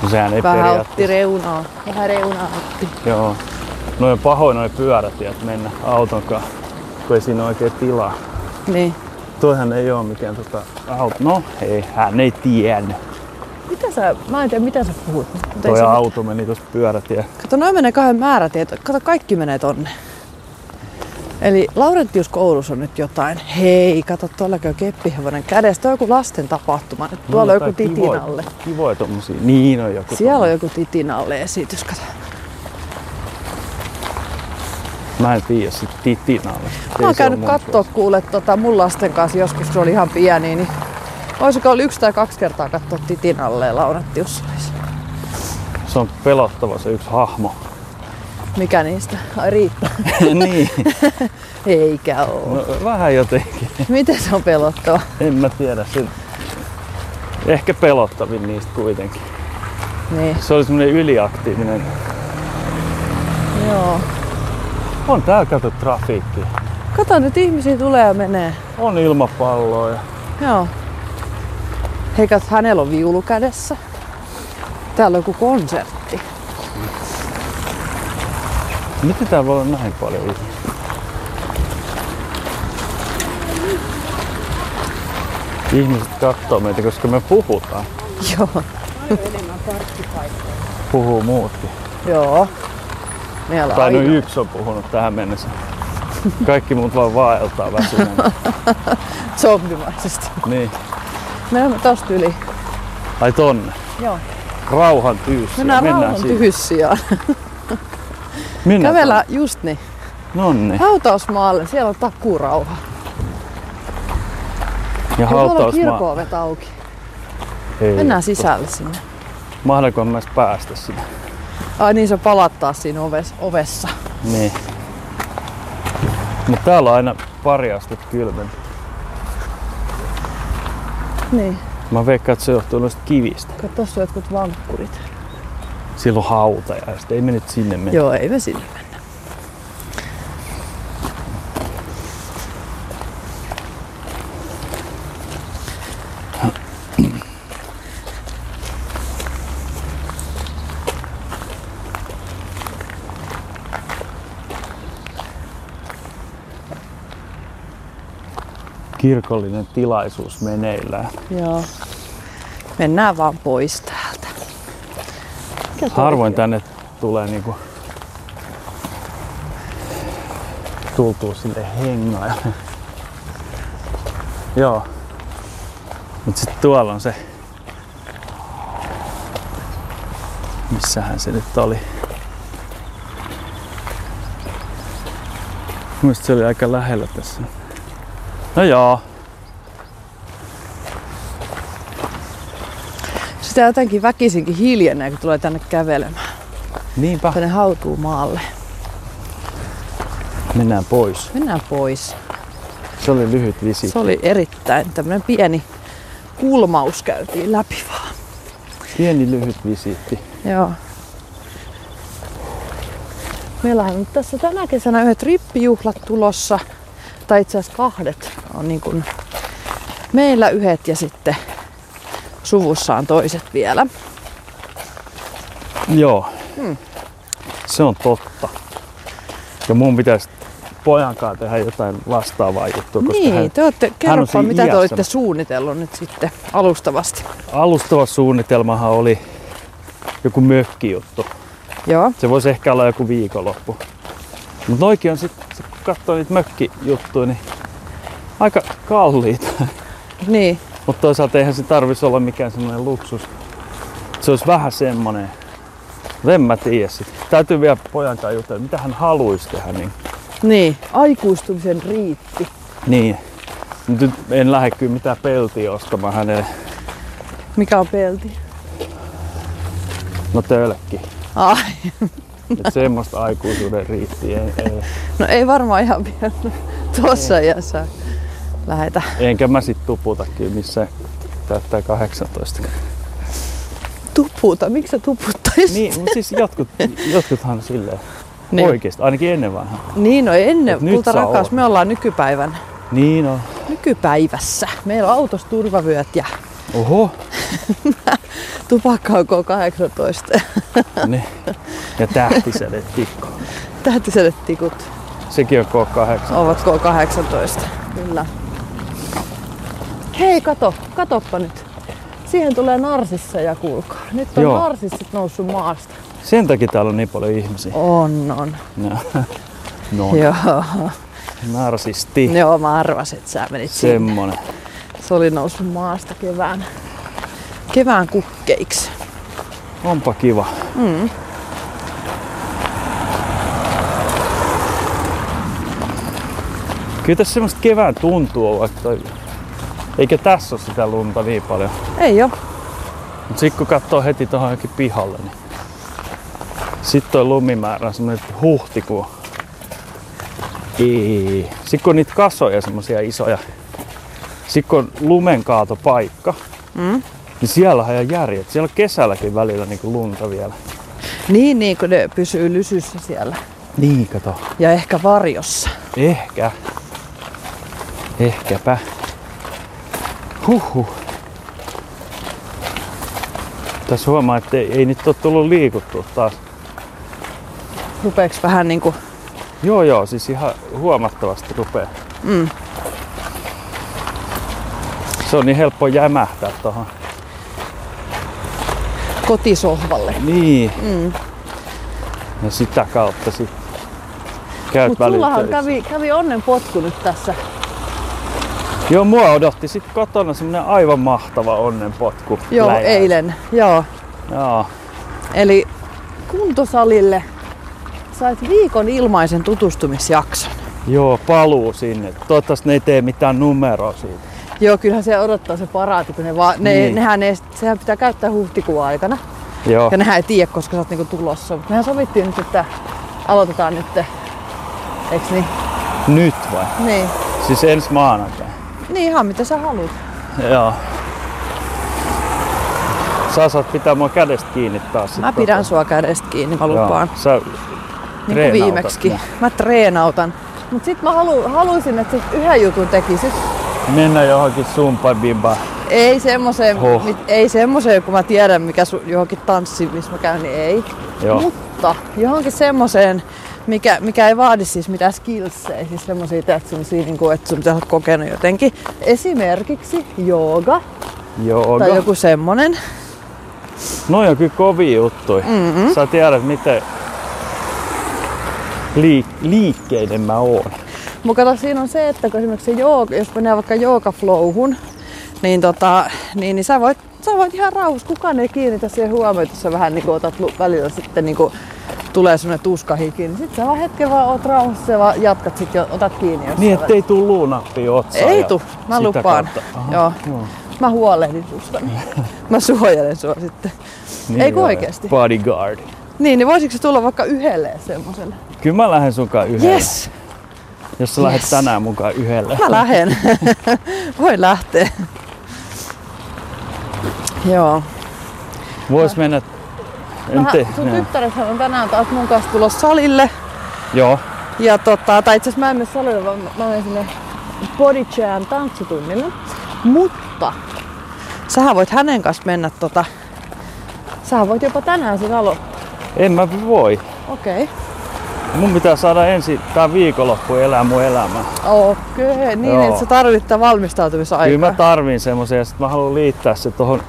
No sehän ei Vähän otti reunaa. Vähän reunaa otti. Joo. Noin pahoin noin pyörätiet mennä auton kanssa, kun ei siinä oikein tilaa. Niin. Toihan ei oo mikään tota auto. No, ei, hän ei tiennyt. Mitä sä, mä en tiedä mitä sä puhut. Mutta Toi se- auto meni tuossa pyörätie. Kato, noin menee kahden määrätiet. Kato, kaikki menee tonne. Eli Laurentius koulussa on nyt jotain. Hei, kato, tuollakin on keppihevonen kädessä. Tuo on joku lasten tapahtuma. Nyt tuolla on joku Jotain kivoja- titinalle. Kivoja tommosia. Niin on joku. Siellä on tommonen. joku titinalle esitys, kato. Mä en tiedä sit titinalle. Mä oon käynyt kattoo kuule tota, mun lasten kanssa joskus, kun se oli ihan pieni, niin olisiko ollut yksi tai kaksi kertaa katsoa titinalle ja Laurentius. Se on pelottava se yksi hahmo. Mikä niistä? Ai riittää. niin. Eikä oo. No, vähän jotenkin. Miten se on pelottava? En mä tiedä. Se... Ehkä pelottavin niistä kuitenkin. Niin, Se oli semmonen yliaktiivinen. joo. On täällä kato trafiikki. Kato nyt ihmisiä tulee ja menee. On ilmapalloa ja Joo. Hei, kato, hänellä on viulu kädessä. Täällä on joku konsertti. Miten täällä voi olla näin paljon ihmisiä? Ihmiset katsoo meitä, koska me puhutaan. Joo. Puhuu muutkin. Joo. Meillä Tai no aina. yksi on puhunut tähän mennessä. Kaikki muut vaan vaeltaa väsyneenä. zombimaisesti. niin. Mennään tosta yli. Ai tonne. Joo. Rauhan tyyssi. Mennään, rauhan sinne. tyhyssiaan. Mennään Kävellään just niin. Nonni. Hautausmaalle, siellä on takurauha. Ja Ja hautausmaa. kirkoovet auki. Ei. Mennään sisälle sinne. Mahdanko mä päästä sinne? Ai niin, se palattaa siinä oves, ovessa. Niin. Mutta täällä on aina pari astetta kylmempi. Niin. Mä veikkaan, että se johtuu noista kivistä. Kato, tossa on jotkut vankkurit. Silloin hauta ja sitten ei me nyt sinne mennä. Joo, ei me sinne mennä. Kirkollinen tilaisuus meneillään. Joo. Mennään vaan pois täältä. Mikä Harvoin tänne tulee niinku tultuu sille hengaa. Joo. Mut sit tuolla on se. Missähän se nyt oli? Mielestäni se oli aika lähellä tässä. No joo. Sitä jotenkin väkisinkin hiljenee, kun tulee tänne kävelemään. Niinpä. tänne hautuu maalle. Mennään pois. Mennään pois. Se oli lyhyt visiitti. Se oli erittäin tämmönen pieni kulmaus käytiin läpi vaan. Pieni lyhyt visiitti. Joo. Meillähän on tässä tänä kesänä yhdet rippijuhlat tulossa. Tai itse asiassa kahdet on niin kuin meillä yhdet ja sitten suvussa on toiset vielä. Joo. Hmm. Se on totta. Ja mun pitäisi pojankaan tehdä jotain vastaavaa juttua, koska Niin, hän te olette, kerropa mitä te iässä. olette suunnitellut nyt sitten alustavasti. alustava suunnitelmahan oli joku mökkijuttu. Joo, Se voisi ehkä olla joku viikonloppu. Mutta noikin on sitten, katsoo niitä mökkijuttuja, niin aika kalliita. niin. Mutta toisaalta eihän se tarvitsisi olla mikään semmoinen luksus. Se olisi vähän semmonen. Mut En mä tiedä sit. Täytyy vielä pojan kanssa jutella, mitä hän haluaisi tehdä. Niin, Niin, aikuistumisen riitti. niin. Nyt en lähde kyllä mitään peltiä ostamaan hänelle. Mikä on pelti? No tölkki. Ai, Et semmoista aikuisuuden riitti. Ei, ei. no ei varmaan ihan vielä tuossa iässä lähetä. Enkä mä sit tuputa kyllä missään täyttää 18. Tuputa, miksi sä tuputtaisit? Niin, mutta siis jotkut, jotkuthan silleen Niin. oikeesti, ainakin ennen vanhaa. Niin, no ennen, Et kulta rakas, me ollaan nykypäivän, Niin on. nykypäivässä. Meillä on autossa turvavyöt ja Oho. tupakka on K18. Niin. Ja tähtisäde tikku. Tähtiset tikut Sekin on K8. ovat K18. Kyllä. Hei, kato, katoppa nyt. Siihen tulee narsisseja, kuulkaa. Nyt on Joo. narsissit noussut maasta. Sen takia täällä on niin paljon ihmisiä. On, on. No, no Joo. narsisti. Joo, mä arvasin, että sä menit sinne. Semmonen. Se oli noussut maasta kevään, kevään kukkeiksi. Onpa kiva. Mm. Kyllä tässä semmoista kevään tuntuu, vaikka toi... Eikä tässä ole sitä lunta niin paljon. Ei oo. Mut sit kun katsoo heti tuohon johonkin pihalle, niin sitten toi lumimäärä on semmonen että huhtikuu. Ei. Sitten kun on niitä kasoja semmosia isoja, sitten kun on lumenkaatopaikka, Mm. Niin siellä on järjet. Siellä on kesälläkin välillä niinku lunta vielä. Niin, niin kun ne pysyy lysyssä siellä. Niin, kato. Ja ehkä varjossa. Ehkä. Ehkäpä. Huhhuh. Tässä huomaa, että ei, ei nyt ole tullut liikuttua taas. Rupeeks vähän niinku... Joo, joo, siis ihan huomattavasti rupee. Mm. Se on niin helppo jämähtää tohon. Kotisohvalle. Niin. Mm. Ja sitä kautta sit käyt Mut sullahan kävi, kävi onnen potku nyt tässä. Joo, mua odotti sit kotona semmonen aivan mahtava onnenpotku. Joo, läjäys. eilen. Joo. Joo. Eli kuntosalille sait viikon ilmaisen tutustumisjakson. Joo, paluu sinne. Toivottavasti ne ei tee mitään numeroa siitä. Joo, kyllähän se odottaa se paraati, kun ne vaan, ne, Niin. nehän ei, sehän pitää käyttää huhtikuun aikana. Joo. Ja nehän ei tiedä, koska sä oot niinku tulossa. Mut mehän sovittiin nyt, että aloitetaan nyt, eiks niin? Nyt vai? Niin. Siis ensi maanantai. Niin ihan mitä sä haluat. Joo. Sä saat pitää mua kädestä kiinni taas. Mä pidän kotona. sua kädestä kiinni, mä Joo. lupaan. Sä Niin mua. Mä treenautan. Mut sit mä halu, haluaisin, että sit yhden jutun tekisit. Mennä johonkin sumpa bimba. Ei semmoiseen, Huh. mit, ei semmoiseen, kun mä tiedän mikä su, johonkin tanssi, missä mä käyn, niin ei. Joo. Mutta johonkin semmoiseen, mikä, mikä ei vaadi siis mitään skillsejä, siis semmosia, että, semmosia, niin kuin, että sun pitää olla kokenut jotenkin. Esimerkiksi jooga Joo. tai joku semmonen. Noi on kyllä kovia juttuja. Mm-hmm. Sä tiedät miten liik- liikkeinen mä oon. Mutta kato, siinä on se, että kun esimerkiksi se jooga, jos menee vaikka joogaflowhun, niin, tota, niin, niin sä, voit, sä voit ihan rauhassa, kukaan ei kiinnitä siihen huomiota, jos sä vähän niin kuin otat välillä sitten niin kuin tulee semmonen tuskahiki, niin sit sä vaan hetken vaan oot rauhassa ja vaan jatkat sit ja otat kiinni. Jos Niin, ettei tuu luunappia otsaan. Ei tuu, mä lupaan. Aha, Joo. joo. Mä huolehdin susta. Mä suojelen sua sitten. Niin Eikö joo, oikeesti? Bodyguard. Niin, niin voisiko se tulla vaikka yhdelle semmoselle? Kyllä mä lähden sunkaan yhdelle. Yes! Jos sä lähdet Yes. tänään mukaan yhdelle. Mä lähden. Voi lähteä. Joo. Vois mennä... En Mä, te... sun tyttärethän on tänään taas mun kanssa tulossa salille. Joo. Ja tota, tai itse asiassa mä en mene salille, vaan mä- mä menen sinne Body Jam tanssitunnille. Mutta sähän voit hänen kanssa mennä tota, sähän voit jopa tänään sen aloittaa. En mä voi. Okei. Okay. Mun pitää saada ensin tää viikonloppu elää mun elämää. Okei, okay. niin Joo. että sä tarvittaa valmistautumisaikaa. Kyllä mä tarvin semmoisen ja sit mä haluan liittää se tohon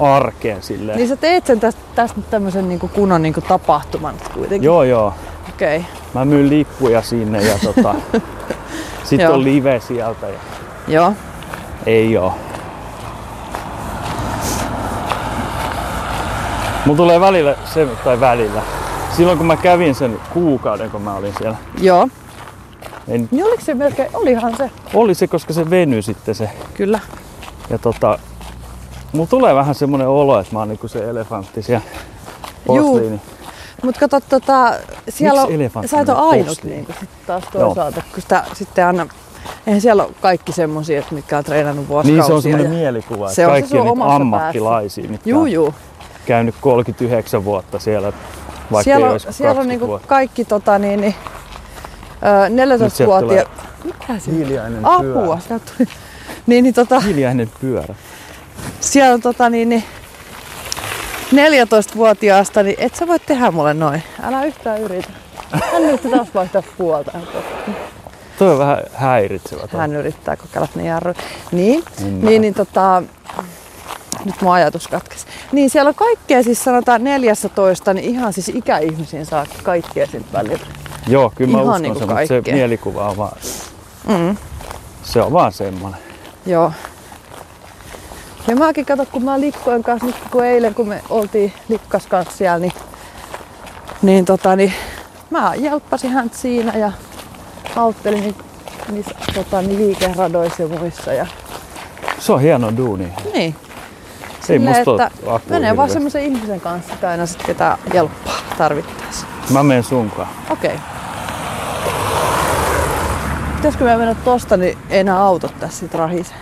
arkeen silleen. Niin sä teet sen tästä, tästä nyt tämmösen niinku kunnon niinku tapahtuman kuitenkin. Joo joo. Okei. Okay. Mä myyn lippuja sinne ja tota... Joo. on live sieltä ja Joo. ei oo. Mulla tulee välillä se, tai välillä. Silloin kun mä kävin sen kuukauden, kun mä olin siellä. Joo. En, Niin oliko se melkein, olihan se. oli se, koska se venyi sitten se. Kyllä. Ja tota, mulla tulee vähän semmonen olo, että mä oon niinku se elefantti siellä Juu. posliini. Mut kato, tota, siellä Miksi on, sä et ole on ainut posliini? niin sit taas toisaalta, kun sitä sitten aina, eihän siellä ole kaikki semmosia, että mitkä on treenannut vuosikausia. Niin se on semmoinen ja- mielikuva, Se että on se kaikki on niitä omassa ammattilaisia, mitkä Juu, on juu. käynyt 39 vuotta siellä, vaikka Siellä on, siellä on 20 niinku kaikki tota niin, niin ö, Nyt sieltä 14-vuotiaat. Mitä se? Hiljainen Apua, pyörä. tuli. Niin, niin tota, Hiljainen pyörä. siellä on tota niin, niin 14-vuotiaasta, niin et sä voi tehdä mulle noin. Älä yhtään yritä. Hän yrittää taas vaihtaa puolta. Toi on vähän häiritsevä. toi. Hän yrittää kokeilla ne jarru. Niin, niin, niin tota, nyt mun ajatus katkesi. Niin siellä on kaikkea, siis sanotaan 14, niin ihan siis ikäihmisiin saakka kaikkea siltä välillä. Joo, kyllä mä Ihan uskon niinku sen, mutta se mielikuva on vaan, Mm. se on vaan semmonen. Joo. Ja mäkin kato, kun mä Likkojen kanssa, nyt kun eilen kun me oltiin Likkas kanssa siellä, niin, niin, tota, niin mä jelppasin häntä siinä ja auttelin niissä, niissä tota, niin liikeradoissa ja muissa. Ja, Se on hieno duuni. niin. Ei Silleen, musta että menee vaan semmoisen ihmisen kanssa sitä aina sit ketä jelppaa tarvittaessa. Mä menen sunkaan. Okei. Okay. Pitäisikö me mennä tosta, niin ei enää autot tässä sit rahise.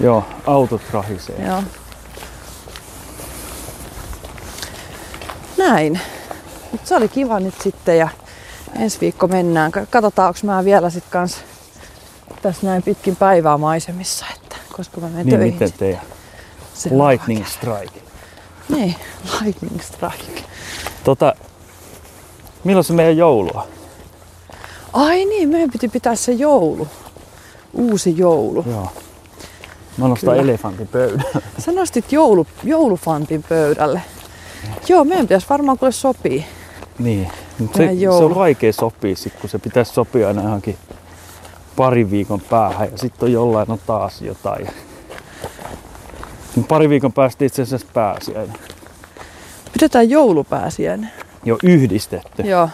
Joo, autot rahisee. Joo. Näin. Mut se oli kiva nyt sitten ja ensi viikko mennään. Ka- Katsotaan, onko mä vielä sit kans tässä näin pitkin päivää maisemissa, että koska mä menen Niin töihin. miten teidän Seuraava lightning strike. kerta. Niin, lightning strike. Tota, milloin se meidän joulua? Ai niin, meidän piti pitää se joulu. Uusi joulu. Joo. Mä nostan Kyllä. elefantin pöydän. Sä nostit joulu, joulufantin pöydälle. Joo, meidän pitäisi varmaan kuule sopii. niin. Mut se, Meidän se joulu. on vaikea sopia sit, kun se pitäisi sopia aina johonkin parin viikon päähän ja sitten on jollain on taas jotain. Mut Pari viikon päästä itse asiassa pääsiäinen. Pidetään joulupääsiäinen. Jo yhdistetty. Joo.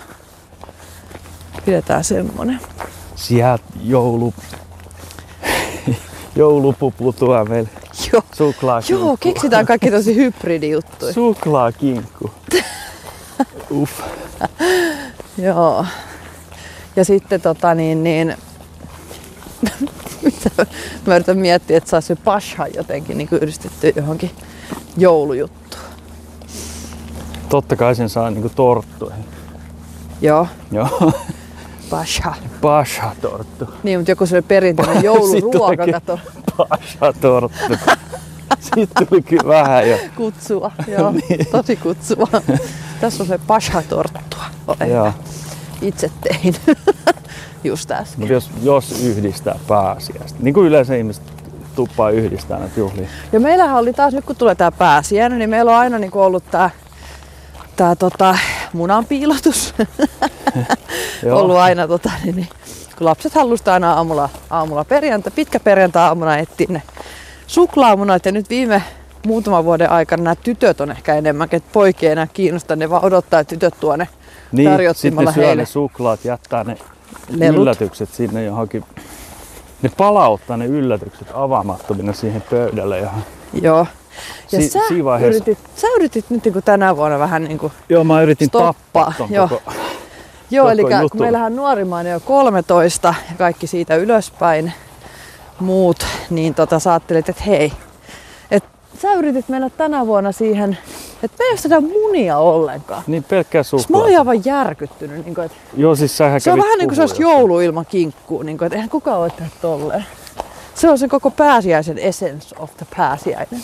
Pidetään semmonen. Sieltä joulu... Joulupupu tuo meille. Joo. Suklaakinkku. Joo, keksitään kaikki tosi hybridijuttuja. Suklaakinkku. Uff. Joo. Ja sitten tota niin, niin mä yritän miettiä, että saisi se pasha jotenkin niin yhdistetty johonkin joulujuttuun. Totta kai sen saa niinku torttuihin. Joo, Joo. pasha. Pasha torttu. Niin, mutta joku se perinteinen jouluruoka, kato, Pasha torttu. Sitten tuli kyllä vähän jo. kutsua. Joo, Niin. tosi kutsua. Tässä on se pasha-torttua. Ole Joo. Itse tein. Just äsken. Mutta jos, jos yhdistää pääsiäistä, niin kuin yleensä ihmiset tuppaa yhdistää näitä juhlia. Ja meillähän oli taas, nyt kun tulee tää pääsiäinen, niin meillä on aina niin ollut tää, tää tota, munanpiilotus. ollut aina, tota, niin, niin, kun lapset halusivat aina aamulla, aamulla perjantai, pitkä perjantai aamuna etsiä ne suklaamunat. Ja nyt viime muutaman vuoden aikana nämä tytöt on ehkä enemmänkin, että poikia enää kiinnosta, ne vaan odottaa, että tytöt tuo ne niin, tarjottimella sitten syö heille. ne suklaat, jättää ne lelut. yllätykset sinne johonkin. Ne palauttaa ne yllätykset avaamattomina siihen pöydälle. Johon. Joo, Ja Si- sä, siinä vaiheessa- yritit, sä yritit nyt niin kuin tänä vuonna vähän niin kuin, Joo, mä yritin Stoppaa, tappaa ton joo. koko... joo, Koko eli jutun. kun meillähän nuorimmainen jo 13 ja kaikki siitä ylöspäin muut, niin tota, sä ajattelit, että hei, että sä yritit mennä tänä vuonna siihen, että me ei ole sitä munia ollenkaan. Niin pelkkää Siis mä suklaa. olin aivan järkyttynyt. Niin kuin, että Joo, siis sähän se on vähän niin kuin se joulu ilman kinkkuu. Niin kuin, että eihän kukaan voi tehdä tolleen. Se on se koko pääsiäisen essence of the pääsiäinen.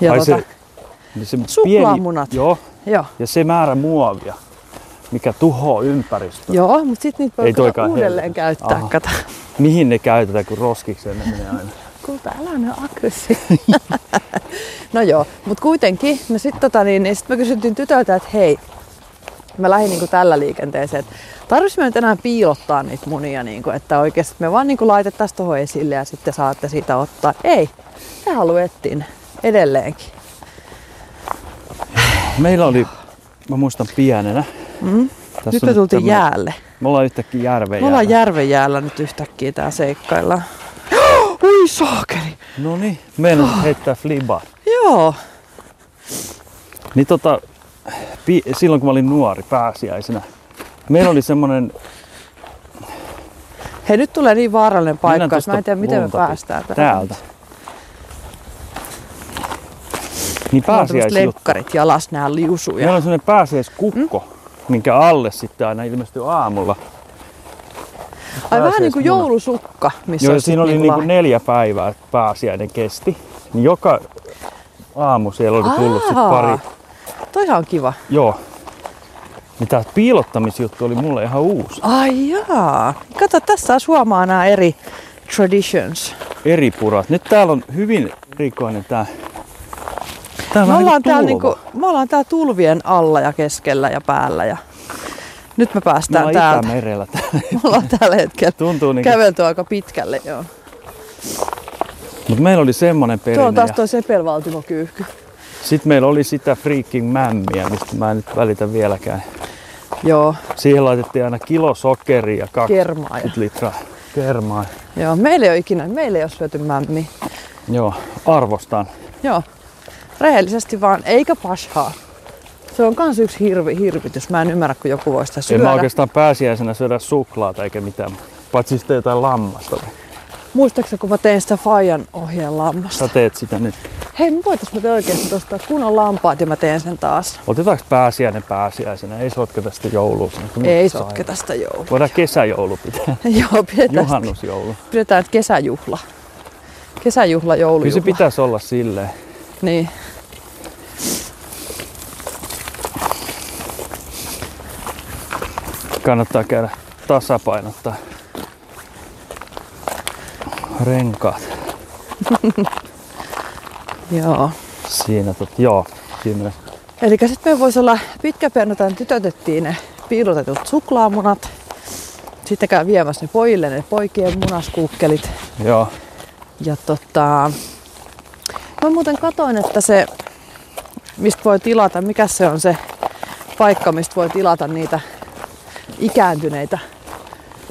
Ja Ai tota, se, niin se Suklaamunat. Pieni, joo, joo, ja se määrä muovia, mikä tuhoaa ympäristöä. joo, mutta sitten niitä voi uudelleen helvetti. käyttää. Aha. Kato. Mihin ne käytetään, kun roskikseen ne menee aina? Kulta, älä ne aggressiivinen. no joo, mutta kuitenkin, no sit, tota, niin, niin sit mä kysyttiin tytöltä, että hei, mä lähdin niinku tällä liikenteeseen, että tarvitsisi me nyt enää piilottaa niitä munia, niinku, että oikeasti me vaan niinku laitettaisiin tuohon esille ja sitten saatte siitä ottaa. Ei, me haluettiin edelleenkin. Meillä oli, mä muistan pienenä. Mm. Tässä Nyt me tultiin tämmönen- jäälle. Me ollaan yhtäkkiä järven Me ollaan jäällä. järven jäällä nyt yhtäkkiä tää seikkaillaan. Saakeli! No niin, meidän heittää flibaa. Joo, Niin tota, pi- silloin kun mä olin nuori pääsiäisenä, meillä oli semmonen, hei nyt tulee niin vaarallinen paikka, että mä en tiedä miten me päästään tähän. täältä. Niin pääsiäisjuttu. lenkkarit jalas nää liusuja. Meillä on semmonen pääsiäiskukko, mm? minkä alle sitten aina ilmestyy aamulla. Ai vähän niin kuin joulusukka, missä Joo, siinä oli niinku niinku la- neljä päivää pääsiäinen kesti. Niin joka aamu siellä oli tullut sit Aa. pari. Toihan on kiva. Joo. Niin tää piilottamisjuttu oli mulle ihan uusi. Ai jaa. Kato, tässä taas huomaa nämä eri traditions. Eri purat. Nyt täällä on hyvin rikoinen tää. Tää Me ollaan, niinku täällä niinku, me ollaan täällä tulvien alla ja keskellä ja päällä. Ja nyt me päästään ollaan täältä. Itämerellä täällä. Me ollaan tällä hetkellä Tuntuu niinku. kävelty aika pitkälle. Joo. Mut meillä oli semmonen Tuo perinne. on taas tuo sepelvaltimokyyhky. Sit meillä oli sitä freaking mämmiä, mistä mä en nyt välitä vieläkään. Joo, Siihen laitettiin aina kilo sokeria ja 20 kermaa. Ja, litraa kermaa. joo, meillä ei ole ikinä, meillä ei ole syöty mämmiä. Joo, arvostan. Joo, rehellisesti vaan, eikä pashaa. Se on kans yksi hirvi, hirvitys. Mä en ymmärrä, kun joku voi sitä En syödä. mä oikeastaan pääsiäisenä syödä suklaata eikä mitään. Paitsi sitten jotain lammasta. Muistaakseni, kun mä tein sitä Fajan ohjeen lammasta? Sä teet sitä nyt. Hei, me voitais me oikeasti ostaa kunnon lampaat ja mä teen sen taas. Otetaanko pääsiäinen pääsiäisenä? Ei sotketa sitä joulua. Kyllä Ei sairaan. sotketa sitä joulua. Voidaan kesäjoulu pitää. Joo, pidetään, Juhannusjoulu. pidetään kesäjuhla. Kesäjuhla, Kyllä joulujuhla. se pitäisi olla silleen. Niin. Kannattaa käydä tasapainottaa renkaat. Joo. Siinä tot, joo, siinä. Eli sitten me voisi olla pitkäperjantaina tytötettiin ne piilotetut suklaamunat. Sitten käy viemässä ne pojille ne poikien munaskuukkelit. Joo. Ja tota, mä muuten katoin, että se, mistä voi tilata, mikä se on se paikka, mistä voi tilata niitä ikääntyneitä,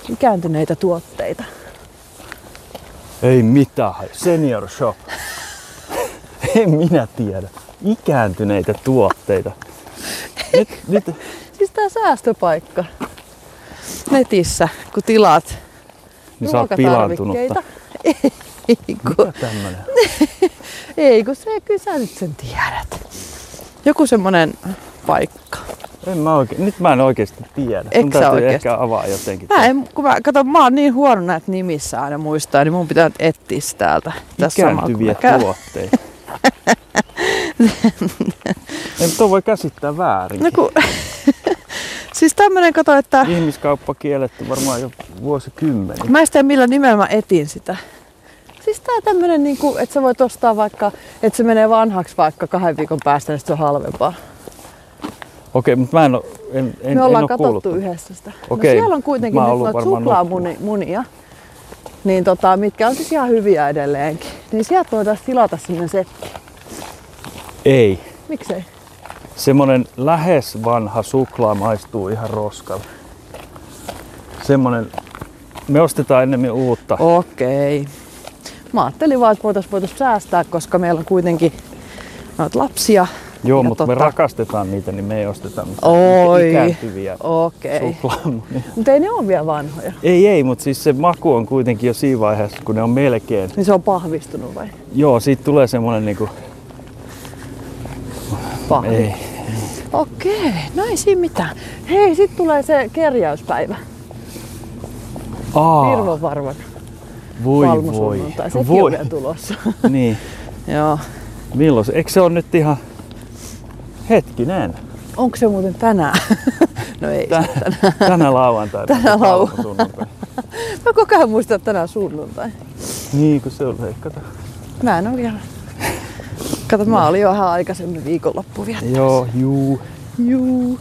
ikääntyneitä tuotteita. Ei mitään. Senior shop. en minä tiedä. Ikääntyneitä tuotteita. Nyt, nyt, Siis tää säästöpaikka netissä, kun tilaat niin sä oot pilaantunutta. Ei kun, Mikä tämmönen? ei kun se, kyllä sä nyt sen tiedät. Joku semmonen paikka. En mä oikein, nyt mä en oikeesti tiedä. Eikö Sun sä täytyy ehkä avaa jotenkin. Mä en, kun mä, kato, mä oon niin huono näitä nimissä aina muistaa, niin mun pitää nyt etsiä täältä. Tässä samalla, Ikääntyviä käyn. tuotteita. Ei, mutta voi käsittää väärin. No kun, siis tämmönen kato, että Ihmiskauppa kielletty varmaan jo vuosikymmeniä. mä en tiedä millä nimellä mä etin sitä. Siis tää tämmönen niinku, että sä voit ostaa vaikka, että se menee vanhaksi vaikka kahden viikon päästä, niin se on halvempaa. Okei, mutta mä en, oo, en, en, Me ollaan en katsottu yhdessä sitä. Okei, No siellä on kuitenkin nyt noita suklaamunia, niin tota, mitkä on siis ihan hyviä edelleenkin. Niin sieltä voitaisiin tilata semmonen setti. Ei. Miksei? Semmonen lähes vanha suklaa maistuu ihan roskalle. Semmonen, me ostetaan ennemmin uutta. Okei. Mä ajattelin vaan, että voitaisiin voitais säästää, koska meillä on kuitenkin noita lapsia. Joo, mutta me tota- rakastetaan niitä, niin me ei osteta mitään Oi, ikääntyviä okei. suklaamunia. Mutta ei ne ole vielä vanhoja. Ei, ei, mutta siis se maku on kuitenkin jo siinä vaiheessa, kun ne on melkein. Niin se on pahvistunut vai? Joo, siitä tulee semmonen niinku, Pahvi. ei. Okei, no ei siinä mitään. Hei, sit tulee se kerjäyspäivä. Aa, Virvon varvan voi voi. Sekin voi. on vielä tulossa. Niin, Joo. milloin se? Eikö se on nyt ihan... Hetkinen. Onko se muuten tänään? no ei. Tän, tänä lauantaina. Tänä on se lau- palmusunnuntai. Mä koko ajan muistan, että tänään sunnuntai. Niin, kun se on se, kato. Mä en oo vielä. Kato, mä olin jo vähän aikaisemmin viikonloppu vielä. Joo, juu. Juu.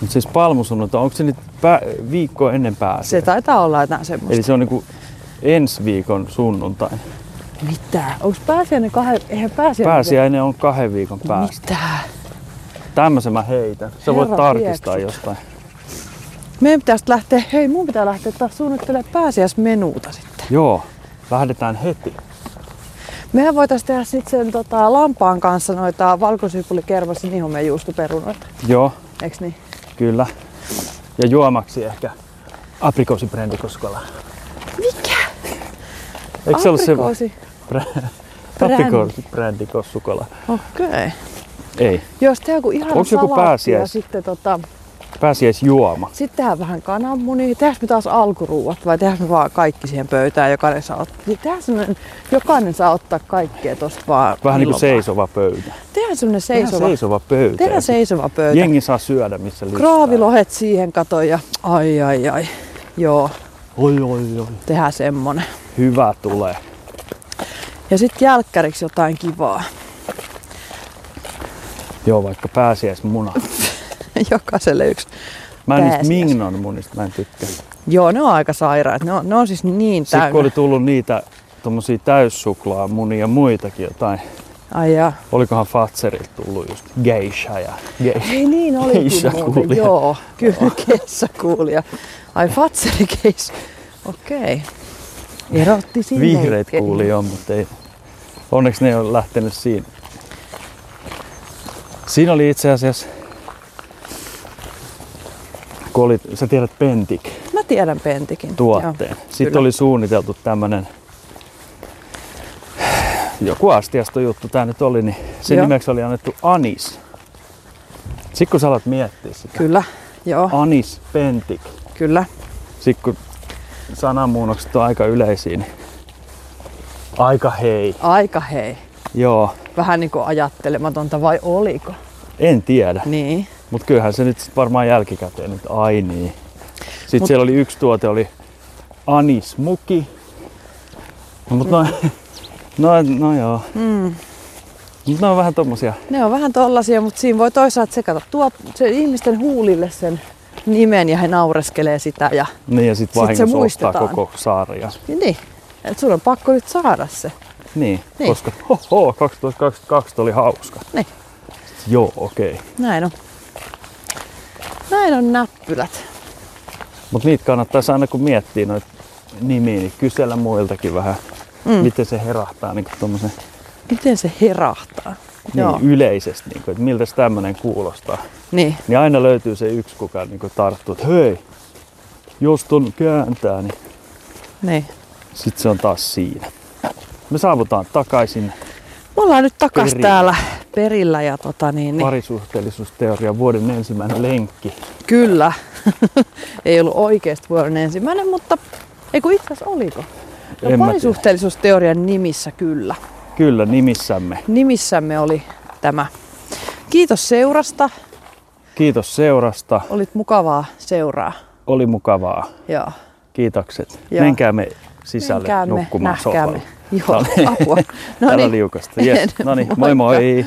Mutta siis palmusunnuntai, onko se nyt pää, viikkoa ennen pääsiä? Se taitaa olla jotain semmoista. Eli se on niinku ensi viikon sunnuntai. Mitä? Onko pääsiäinen kahden... Eihän pääsiäinen... Pääsiäinen on kahden viikon päästä. Mitä? Tämmöisen mä heitän. Sä voit Herra tarkistaa pieksut. jostain. Meidän pitäisi lähteä... Hei, mun pitää lähteä taas suunnittelemaan pääsiäismenuuta sitten. Joo, lähdetään heti. Mehän voitaisiin tehdä sitten sen tota, lampaan kanssa noita valkosyypuli, kermas ja nihomeen juustoperunoita. Joo, Eiks niin? kyllä. Ja juomaksi ehkä aprikoosibrändikoskola. Mikä? Eikö se ollut se Aprikoosi. brä- Brändi. aprikoosibrändikossukola? Okei. Okay. Ei, Jos tehdään joku ihana Onks joku pääsiäis- sitten tota, pääsiäisjuoma. Sitten tehdään vähän kananmunia. Tehdäänkö me taas alkuruuat vai tehdäänkö me vaan kaikki siihen pöytään? Jokainen saa, ot- tehdään sellainen, jokainen saa ottaa kaikkea tosta vaan. Vähän niin kuin seisova pöytä. Tehdään sellainen Tehdään seisova. seisova pöytä. Tehdään seisova pöytä. Jengi saa syödä missä lystää. Kraavilohet siihen kato ja ai ai ai. Joo, Oi, oi, oi. tehdään semmonen. Hyvä tulee. Ja sitten jälkkäriksi jotain kivaa. Joo, vaikka pääsiäismuna. Jokaiselle yksi. Mä en niistä mingnon munista, mä en tykkää. Joo, ne on aika sairaat. Ne on, ne on siis niin Sitten kun täynnä. oli tullut niitä tommosia täyssuklaamunia ja muitakin jotain. Ai jaa. Olikohan Fatserilta tullut just geisha ja geisha. Ei niin olikin muuten, joo. Kyllä keissa kuulija. Ai Fatseri keis. Okei. Erotti sinne. Vihreät kuuli jo, mutta ei. Onneksi ne ole lähtenyt siinä. Siinä oli itse asiassa, kun oli, sä tiedät Pentik Mä tiedän Pentikin. tuotteen. Joo, Sitten kyllä. oli suunniteltu tämmönen joku astiasto juttu tää nyt oli, niin sen Joo. nimeksi oli annettu Anis. Sitten kun sä alat miettiä sitä, Kyllä, joo, Anis Pentik. kyllä. Sitten kun sanamuunnokset on aika yleisiä, niin aika hei. Aika hei. Joo, Vähän niin kuin ajattelematonta vai oliko? en tiedä. Niin. Mutta kyllähän se nyt sit varmaan jälkikäteen nyt, ai niin. Sitten Mut- siellä oli yksi tuote, oli anismuki. No, mutta no, no, no joo. Mm. Mut ne on vähän tommosia. Ne on vähän tollasia, mutta siinä voi toisaalta sekata tuo se ihmisten huulille sen nimen ja he naureskelee sitä. Ja, Niin ja sit Sit se vahingossa muistetaan. koko sarja. niin, että sun on pakko nyt saada se. Niin, Niin. koska hoho, 2022 oli hauska. Niin. Joo, okei. Okay. Näin on. Näin on näppylät. Mutta niitä kannattaisi aina kun miettii noita nimiä, niin kysellä muiltakin vähän, Mm. miten se herahtaa niin tommosen, Miten se herahtaa? Joo. niin, yleisesti, niin kuin, että miltä tämmöinen kuulostaa. Niin. Niin aina löytyy se yksi, kuka niin tarttuu, että hei, jos ton kääntää, niin niin. sit se on taas siinä. Me saavutaan takaisin Me ollaan nyt takas Perillä. täällä perillä ja tota niin, niin parisuhteellisuusteorian vuoden ensimmäinen lenkki. kyllä. ei ollut oikeasti vuoden ensimmäinen, mutta ei kun itse asiassa oliko? No, parisuhteellisuusteorian nimissä kyllä. Kyllä, nimissämme. Nimissämme oli tämä. Kiitos seurasta. Kiitos seurasta. Olit mukavaa seuraa. Oli mukavaa. Joo. Kiitokset. Joo. Menkäämme sisälle Menkäämme, nukkumaan nähkäämme. sohvalle. Joo, apua. No niin. liukasta. Yes. No niin, moi moi.